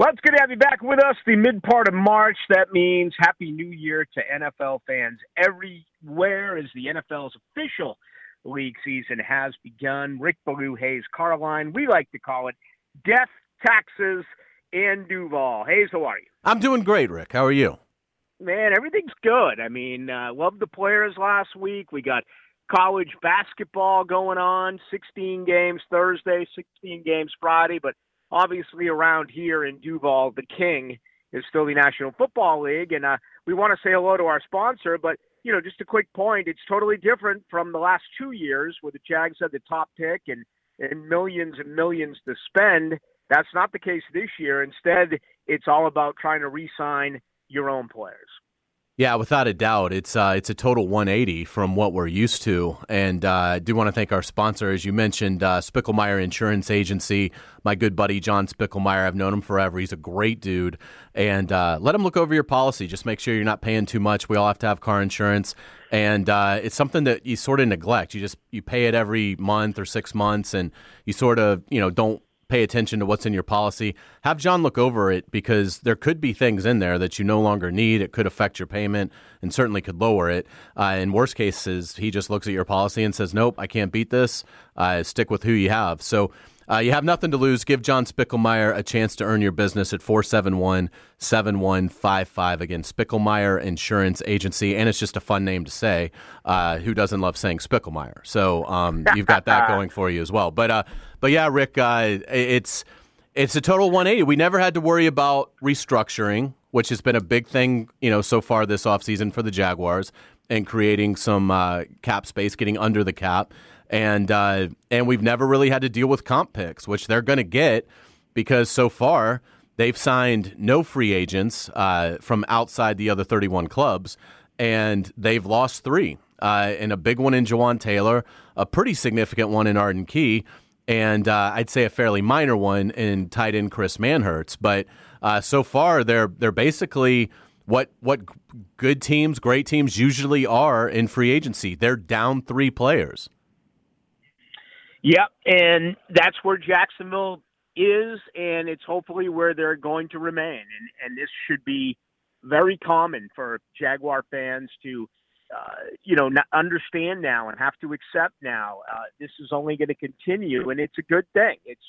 Well, it's good to have you back with us. The mid part of March. That means Happy New Year to NFL fans everywhere as the NFL's official league season has begun. Rick Ballou, Hays, Carlyon. We like to call it death, taxes, and Duval. Hays, how are you? I'm doing great, Rick. How are you? Man, everything's good. I mean, uh, love the players last week. We got college basketball going on, 16 games Thursday, 16 games Friday, but obviously around here in Duval, the king is still the National Football League, and uh, we want to say hello to our sponsor. But you know, just a quick point: it's totally different from the last two years where the Jags had the top pick and and millions and millions to spend. That's not the case this year. Instead, it's all about trying to re-sign your own players. Yeah, without a doubt, it's uh, it's a total 180 from what we're used to, and uh, I do want to thank our sponsor, as you mentioned, uh, Spickelmeyer Insurance Agency. My good buddy John Spickelmeyer, I've known him forever. He's a great dude, and uh, let him look over your policy. Just make sure you're not paying too much. We all have to have car insurance, and uh, it's something that you sort of neglect. You just you pay it every month or six months, and you sort of you know don't pay attention to what's in your policy. Have John look over it because there could be things in there that you no longer need. It could affect your payment and certainly could lower it. Uh, in worst cases, he just looks at your policy and says, "Nope, I can't beat this. Uh, stick with who you have." So uh, you have nothing to lose. Give John Spickelmeyer a chance to earn your business at 471 7155. Again, Spickelmeyer Insurance Agency. And it's just a fun name to say. Uh, who doesn't love saying Spickelmeyer? So um, you've got that going for you as well. But, uh, but yeah, Rick, uh, it's, it's a total 180. We never had to worry about restructuring, which has been a big thing, you know, so far this offseason for the Jaguars and creating some uh, cap space, getting under the cap and uh, and we've never really had to deal with comp picks, which they're going to get because so far they've signed no free agents uh, from outside the other 31 clubs, and they've lost three, uh, and a big one in Jawaan Taylor, a pretty significant one in Arden Key, and uh, I'd say a fairly minor one in tight end Chris Manhertz. But uh, so far they're they're basically what what good teams, great teams usually are in free agency. They're down three players. Yep, and that's where Jacksonville is, and it's hopefully where they're going to remain. And and this should be very common for Jaguar fans to, uh, you know, understand now and have to accept now. Uh, this is only going to continue, and it's a good thing. It's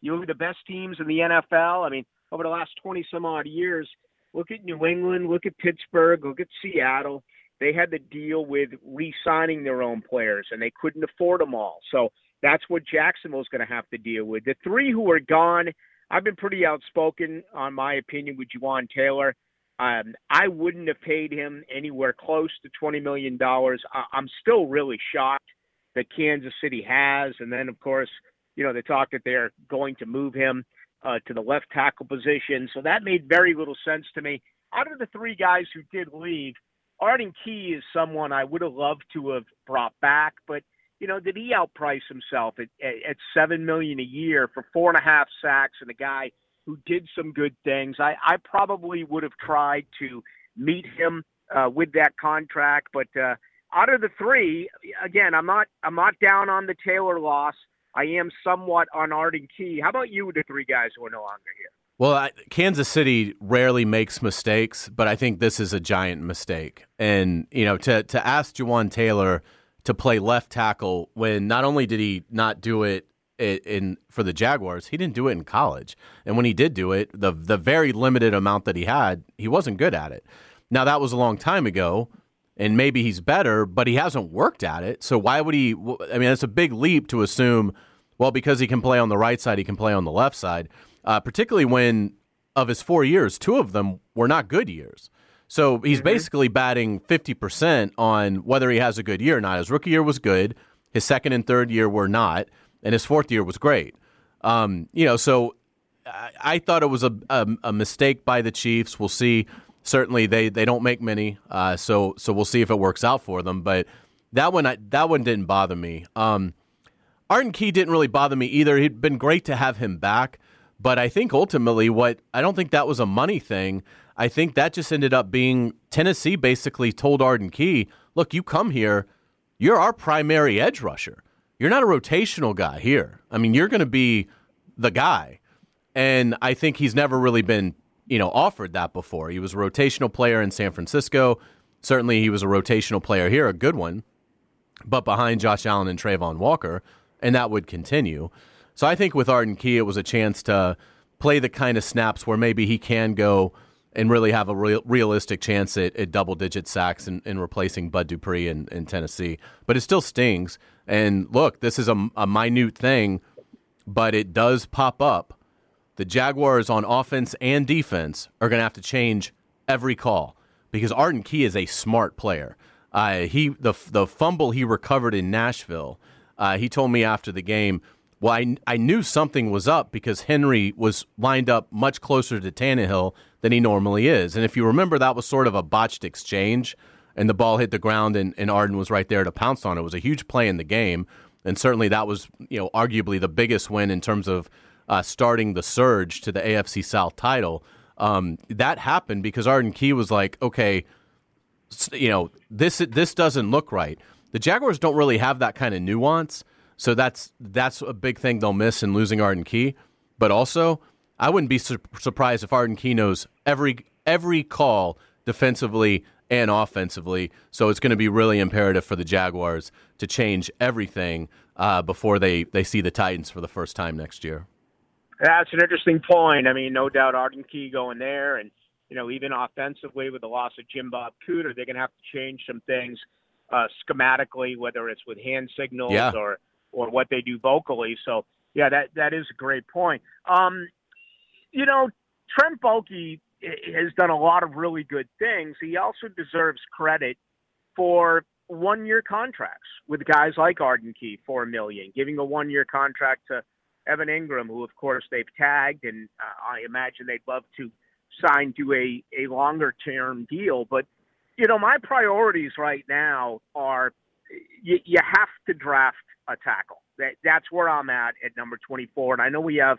you look at the best teams in the NFL. I mean, over the last twenty some odd years, look at New England, look at Pittsburgh, look at Seattle. They had to deal with re-signing their own players, and they couldn't afford them all. So that's what Jacksonville's going to have to deal with. The three who are gone, I've been pretty outspoken on my opinion with Jawaan Taylor. Um, I wouldn't have paid him anywhere close to $20 million. I- I'm still really shocked that Kansas City has. And then, of course, you know, they talk that they're going to move him uh, to the left tackle position. So that made very little sense to me. Out of the three guys who did leave, Arden Key is someone I would have loved to have brought back, but – you know, did he outprice himself at, at, at seven million a year for four and a half sacks and a guy who did some good things? I, I probably would have tried to meet him uh, with that contract, but uh, out of the three, again, I'm not I'm not down on the Taylor loss. I am somewhat on Arden Key. How about you, the three guys who are no longer here? Well, I, Kansas City rarely makes mistakes, but I think this is a giant mistake. And you know, to to ask Jawaan Taylor to play left tackle when not only did he not do it in, for the Jaguars, he didn't do it in college. And when he did do it, the the very limited amount that he had, he wasn't good at it. Now that was a long time ago, and maybe he's better, but he hasn't worked at it. So why would he? I mean, it's a big leap to assume. Well, because he can play on the right side, he can play on the left side. Uh, particularly when of his four years, two of them were not good years. So he's mm-hmm. basically batting 50% on whether he has a good year or not. His rookie year was good, his second and third year were not, and his fourth year was great. Um, you know, so I, I thought it was a, a, a, mistake by the Chiefs. We'll see. Certainly, they, they don't make many, uh, so so we'll see if it works out for them. But that one that one didn't bother me. Um, Arden Key didn't really bother me either. It'd been great to have him back, but I think ultimately, what I don't think that was a money thing. I think that just ended up being Tennessee basically told Arden Key, look, you come here, you're our primary edge rusher. You're not a rotational guy here. I mean, you're going to be the guy. And I think he's never really been, you know, offered that before. He was a rotational player in San Francisco. Certainly he was a rotational player here, a good one, but behind Josh Allen and Travon Walker, and that would continue. So I think with Arden Key, it was a chance to play the kind of snaps where maybe he can go and really have a real, realistic chance at, at double digit sacks in, replacing Bud Dupree in, in, Tennessee. But it still stings. And look, this is a, a minute thing, but it does pop up. The Jaguars on offense and defense are going to have to change every call because Arden Key is a smart player. Uh, he the the fumble he recovered in Nashville. Uh, he told me after the game well, I, I knew something was up because Henry was lined up much closer to Tannehill than he normally is. And if you remember, that was sort of a botched exchange, and the ball hit the ground, and, and Arden was right there to pounce on it. It was a huge play in the game, and certainly that was, you know, arguably the biggest win in terms of uh, starting the surge to the AFC South title. Um, that happened because Arden Key was like, okay, you know, this this doesn't look right. The Jaguars don't really have that kind of nuance. So that's that's a big thing they'll miss in losing Arden Key. But also, I wouldn't be su- surprised if Arden Key knows every every call defensively and offensively. So it's going to be really imperative for the Jaguars to change everything uh, before they, they see the Titans for the first time next year. That's an interesting point. I mean, no doubt Arden Key going there, and you know, even offensively with the loss of Jim Bob Cooter, they're going to have to change some things uh, schematically, whether it's with hand signals yeah. or or what they do vocally. So yeah, that that is a great point. Um, you know, Trent Baalke has done a lot of really good things. He also deserves credit for one-year contracts with guys like Arden Key, four million, giving a one-year contract to Evan Engram, who of course they've tagged, and uh, I imagine they'd love to sign to a a longer-term deal. But you know, my priorities right now are you, you have to draft a tackle. That that's where I'm at at number 24, and I know we have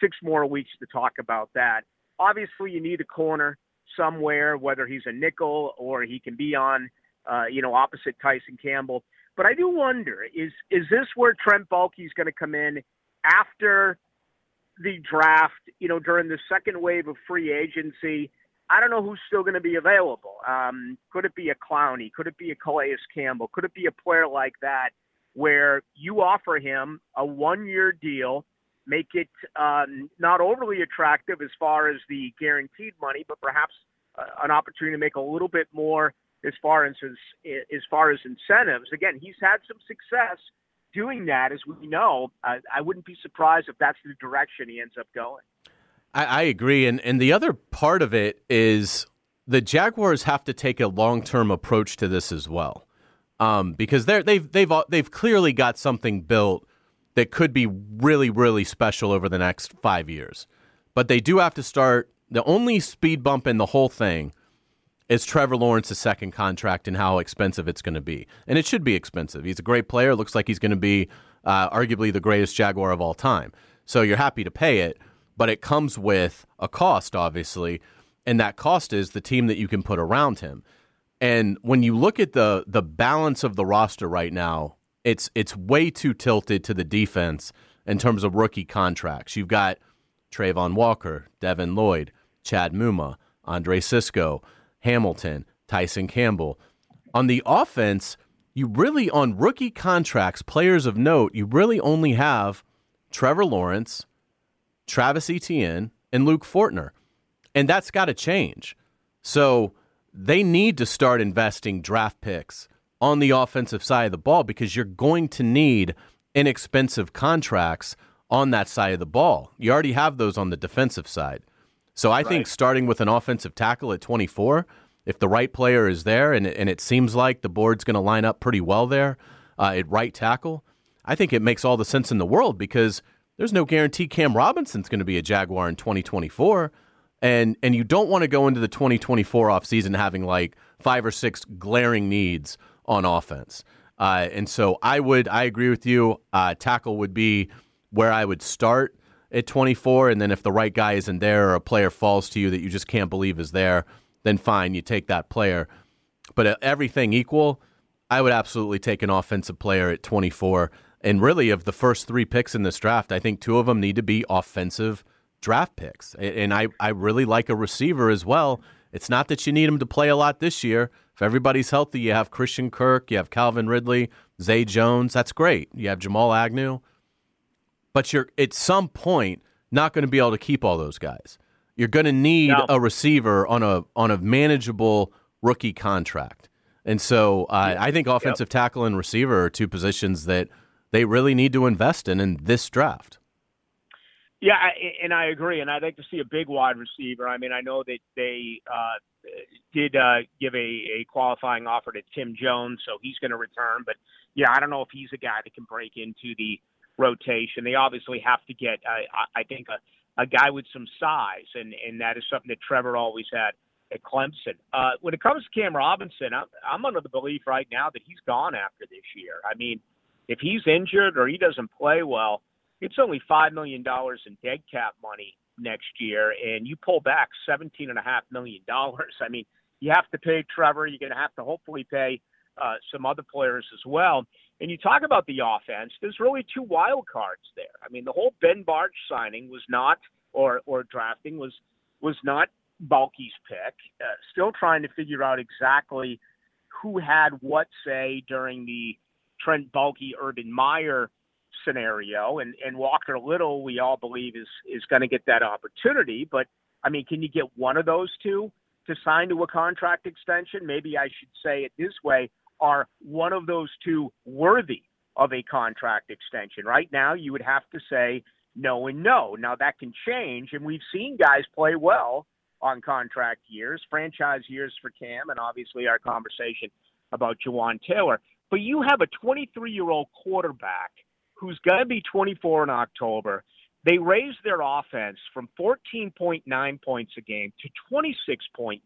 six more weeks to talk about that. Obviously, you need a corner somewhere, whether he's a nickel or he can be on, uh, you know, opposite Tyson Campbell. But I do wonder is is this where Trent is going to come in after the draft? You know, during the second wave of free agency. I don't know who's still going to be available. Um, could it be a Clowney? Could it be a Calais Campbell? Could it be a player like that where you offer him a one year deal, make it um, not overly attractive as far as the guaranteed money, but perhaps uh, an opportunity to make a little bit more as far as as far as incentives. Again, he's had some success doing that, as we know. Uh, I wouldn't be surprised if that's the direction he ends up going. I, I agree, and and the other part of it is the Jaguars have to take a long term approach to this as well um, because they're, they've they've they've clearly got something built that could be really really special over the next five years. But they do have to start. The only speed bump in the whole thing is Trevor Lawrence's second contract and how expensive it's going to be, and it should be expensive. He's a great player. Looks like he's going to be uh, arguably the greatest Jaguar of all time. So you're happy to pay it, but it comes with a cost, obviously, and that cost is the team that you can put around him. And when you look at the the balance of the roster right now, it's it's way too tilted to the defense in terms of rookie contracts. You've got Travon Walker, Devin Lloyd, Chad Muma, Andre Cisco, Hamilton, Tyson Campbell. On the offense, you really on rookie contracts, players of note, you really only have Trevor Lawrence, Travis Etienne, and Luke Fortner. And that's got to change. So they need to start investing draft picks on the offensive side of the ball because you're going to need inexpensive contracts on that side of the ball. You already have those on the defensive side. So I right. think starting with an offensive tackle at 24, if the right player is there, and, and it seems like the board's going to line up pretty well there uh, at right tackle, I think it makes all the sense in the world because there's no guarantee Cam Robinson's going to be a Jaguar in 2024 and and you don't want to go into the 2024 offseason having like five or six glaring needs on offense. Uh, and so I would I agree with you. Uh, tackle would be where I would start at 24, and then if the right guy isn't there or a player falls to you that you just can't believe is there, then fine, you take that player. But uh, everything equal, I would absolutely take an offensive player at 24. And really, of the first three picks in this draft, I think two of them need to be offensive draft picks. And I, I really like a receiver as well. It's not that you need him to play a lot this year. If everybody's healthy, you have Christian Kirk, you have Calvin Ridley, Zay Jones. That's great. You have Jamal Agnew. But you're at some point not going to be able to keep all those guys. You're going to need no. a receiver on a on a manageable rookie contract. And so uh, I think offensive yep. tackle and receiver are two positions that they really need to invest in in this draft. Yeah, and I agree. And I'd like to see a big wide receiver. I mean, I know that they uh, did uh, give a, a qualifying offer to Tim Jones, so he's going to return. But yeah, I don't know if he's a guy that can break into the rotation. They obviously have to get, uh, I think, a, a guy with some size, and and that is something that Trevor always had at Clemson. Uh, when it comes to Cam Robinson, I'm, I'm under the belief right now that he's gone after this year. I mean, if he's injured or he doesn't play well it's only five million dollars in dead cap money next year, and you pull back seventeen and a half million dollars. I mean, you have to pay Trevor. You're going to have to hopefully pay uh, some other players as well. And you talk about the offense. There's really two wild cards there. I mean, the whole Ben Bartch signing was not, or or drafting was was not Baalke's pick. Uh, still trying to figure out exactly who had what say during the Trent Baalke Urban Meyer scenario, and and Walker Little, we all believe is is going to get that opportunity. But I mean, can you get one of those two to sign to a contract extension? Maybe I should say it this way: Are one of those two worthy of a contract extension? Right now, you would have to say no and no. Now that can change, and we've seen guys play well on contract years, franchise years for Cam, and obviously our conversation about Jawaan Taylor. But you have a 23 year old quarterback who's going to be 24 in October. They raised their offense from 14.9 points a game to 26.9,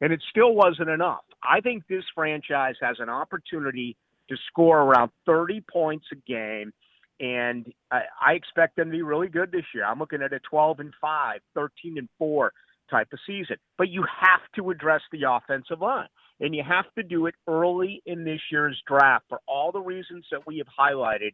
and it still wasn't enough. I think this franchise has an opportunity to score around 30 points a game, and I, I expect them to be really good this year. I'm looking at a 12 and 5, 13 and 4 type of season. But you have to address the offensive line, and you have to do it early in this year's draft for all the reasons that we have highlighted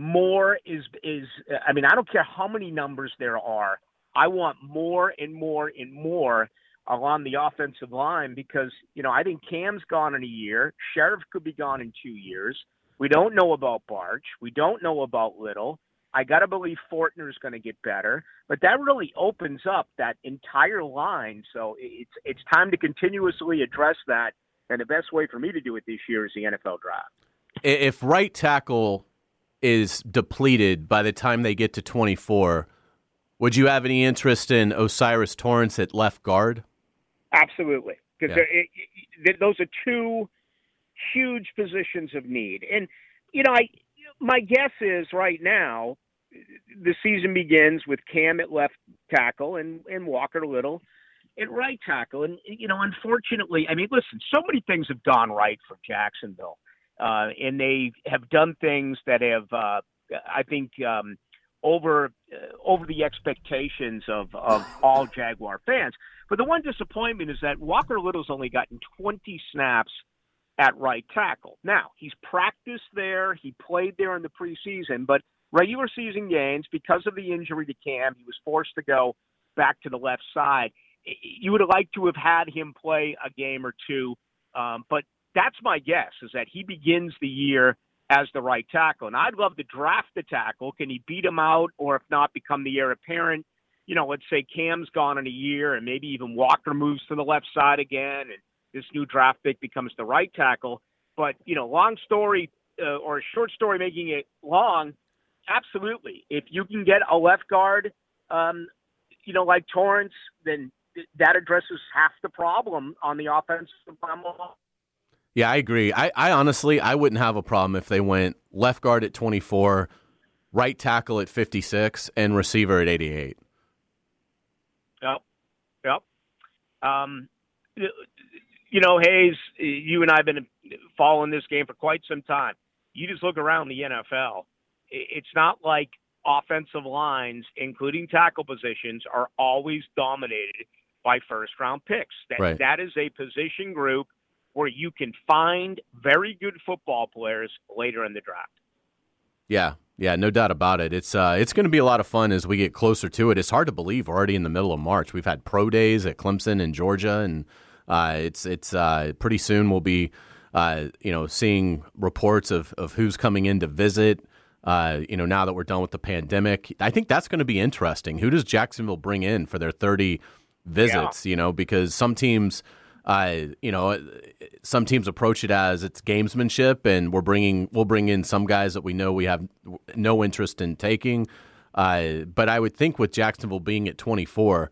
more is is I mean I don't care how many numbers there are. I want more and more and more along the offensive line because you know I think Cam's gone in a year. Scherff could be gone in two years. We don't know about Bartch. We don't know about Little. I got to believe Fortner is going to get better, but that really opens up that entire line. So it's it's time to continuously address that, and the best way for me to do it this year is the NFL draft. If right tackle is depleted by the time they get to 24. Would you have any interest in O'Cyrus Torrence at left guard? Absolutely, because yeah. those are two huge positions of need. And you know, I my guess is right now the season begins with Cam at left tackle and and Walker Little at right tackle. And you know, unfortunately, I mean, listen, so many things have gone right for Jacksonville uh, and they have done things that have, uh, I think, um, over uh, over the expectations of, of all Jaguar fans. But the one disappointment is that Walker Little's only gotten 20 snaps at right tackle. Now he's practiced there, he played there in the preseason, but regular season games because of the injury to Cam, he was forced to go back to the left side. You would have liked to have had him play a game or two, um, but that's my guess is that he begins the year as the right tackle. And I'd love to draft the tackle. Can he beat him out, or if not, become the heir apparent? You know, let's say Cam's gone in a year, and maybe even Walker moves to the left side again, and this new draft pick becomes the right tackle. But you know, long story uh, or a short story making it long, absolutely. If you can get a left guard, um, you know, like Torrence, then that addresses half the problem on the offensive yeah, I agree. I, I honestly, I wouldn't have a problem if they went left guard at 24, right tackle at 56, and receiver at 88. Yep. Yep. Um, you know, Hays, you and I have been following this game for quite some time. You just look around the NFL. It's not like offensive lines, including tackle positions, are always dominated by first round picks. That, right. that is a position group – where you can find very good football players later in the draft. Yeah, Yeah, no doubt about it. It's uh, it's going to be a lot of fun as we get closer to it. It's hard to believe we're already in the middle of March. We've had pro days at Clemson and Georgia, and uh, it's it's uh, pretty soon we'll be uh, you know seeing reports of of who's coming in to visit. Uh, you know, now that we're done with the pandemic, I think that's going to be interesting. Who does Jacksonville bring in for their 30 visits? Yeah. You know, because some teams uh, you know, some teams approach it as it's gamesmanship, and we're bringing we'll bring in some guys that we know we have no interest in taking. Uh, but I would think with Jacksonville being at 24,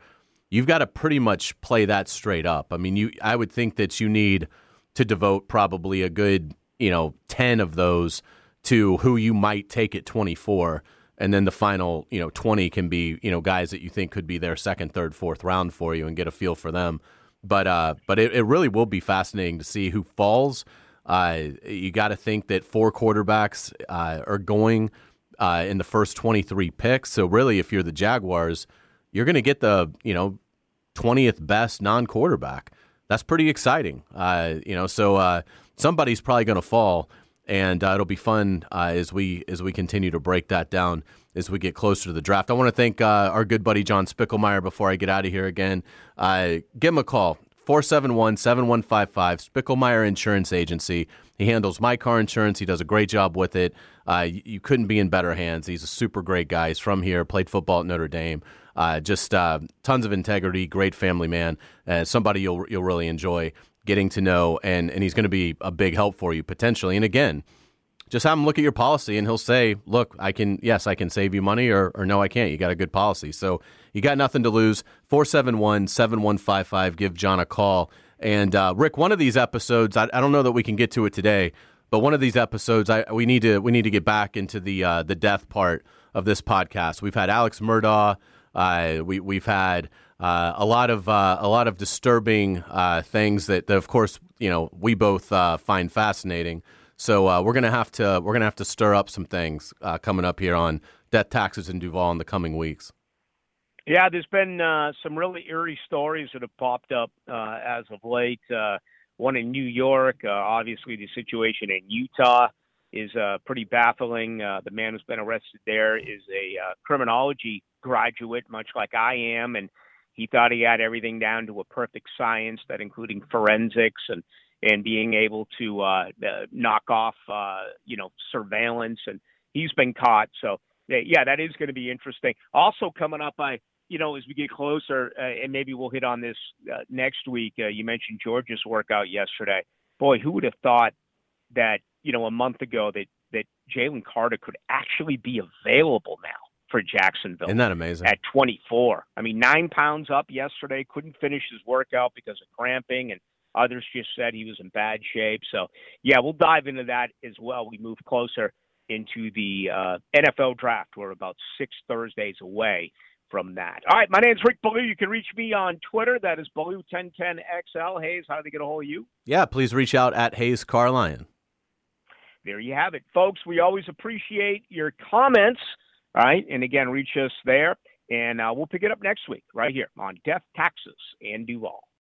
you've got to pretty much play that straight up. I mean, you I would think that you need to devote probably a good you know 10 of those to who you might take at 24 and then the final you know 20 can be you know guys that you think could be their second third fourth round for you and get a feel for them but uh, but it, it really will be fascinating to see who falls. Uh, you got to think that four quarterbacks uh, are going uh, in the first 23 picks. So really, if you're the Jaguars, you're going to get the you know 20th best non-quarterback. That's pretty exciting. Uh, you know, so uh, somebody's probably going to fall, and it'll be fun as we as we continue to break that down as we get closer to the draft. I want to thank uh, our good buddy John Spickelmeyer before I get out of here again. Uh, give him a call, 471 7155, Spickelmeyer Insurance Agency. He handles my car insurance. He does a great job with it. Uh, you, you, couldn't be in better hands. He's a super great guy. He's from here, played football at Notre Dame. Uh, just uh, tons of integrity, great family man, somebody you'll you'll really enjoy getting to know. And and he's going to be a big help for you potentially. And again, just have him look at your policy and he'll say, look, I can, yes, I can save you money or, or no, I can't. You got a good policy. So you got nothing to lose. 471 7155. Give John a call. And uh, Rick, one of these episodes, I, I, don't know that we can get to it today, but one of these episodes, I, we need to we need to get back into the uh, the death part of this podcast. We've had Alex Murdaugh. Uh, we we've had uh, a lot of uh, a lot of disturbing uh, things that, that, of course, you know we both uh, find fascinating. So uh, we're gonna have to we're gonna have to stir up some things uh, coming up here on death taxes in Duval in the coming weeks. Yeah, there's been some really eerie stories that have popped up as of late. One in New York, obviously the situation in Utah is pretty baffling. the man who's been arrested there is a criminology graduate, much like I am, and he thought he had everything down to a perfect science, that including forensics and and being able to uh, uh, knock off, uh, you know, surveillance. And he's been caught. So, yeah, that is going to be interesting. Also, coming up, I, you know, as we get closer, uh, and maybe we'll hit on this uh, next week. Uh, you mentioned Georgia's workout yesterday. Boy, who would have thought that, you know, a month ago that that Jalen Carter could actually be available now for Jacksonville. Isn't that amazing? At 24. I mean, nine pounds up yesterday, couldn't finish his workout because of cramping and Others just said he was in bad shape. So, yeah, we'll dive into that as well. We move closer into the uh, NFL draft. We're about six Thursdays away from that. All right, my name is Rick Ballou. You can reach me on Twitter. That is Ballou1010XL. Hays, how do they get a hold of you? Yeah, please reach out at Hays Carlyon. There you have it, folks. We always appreciate your comments. All right, and again, reach us there, and uh, we'll pick it up next week right here on Death Taxes and Duval.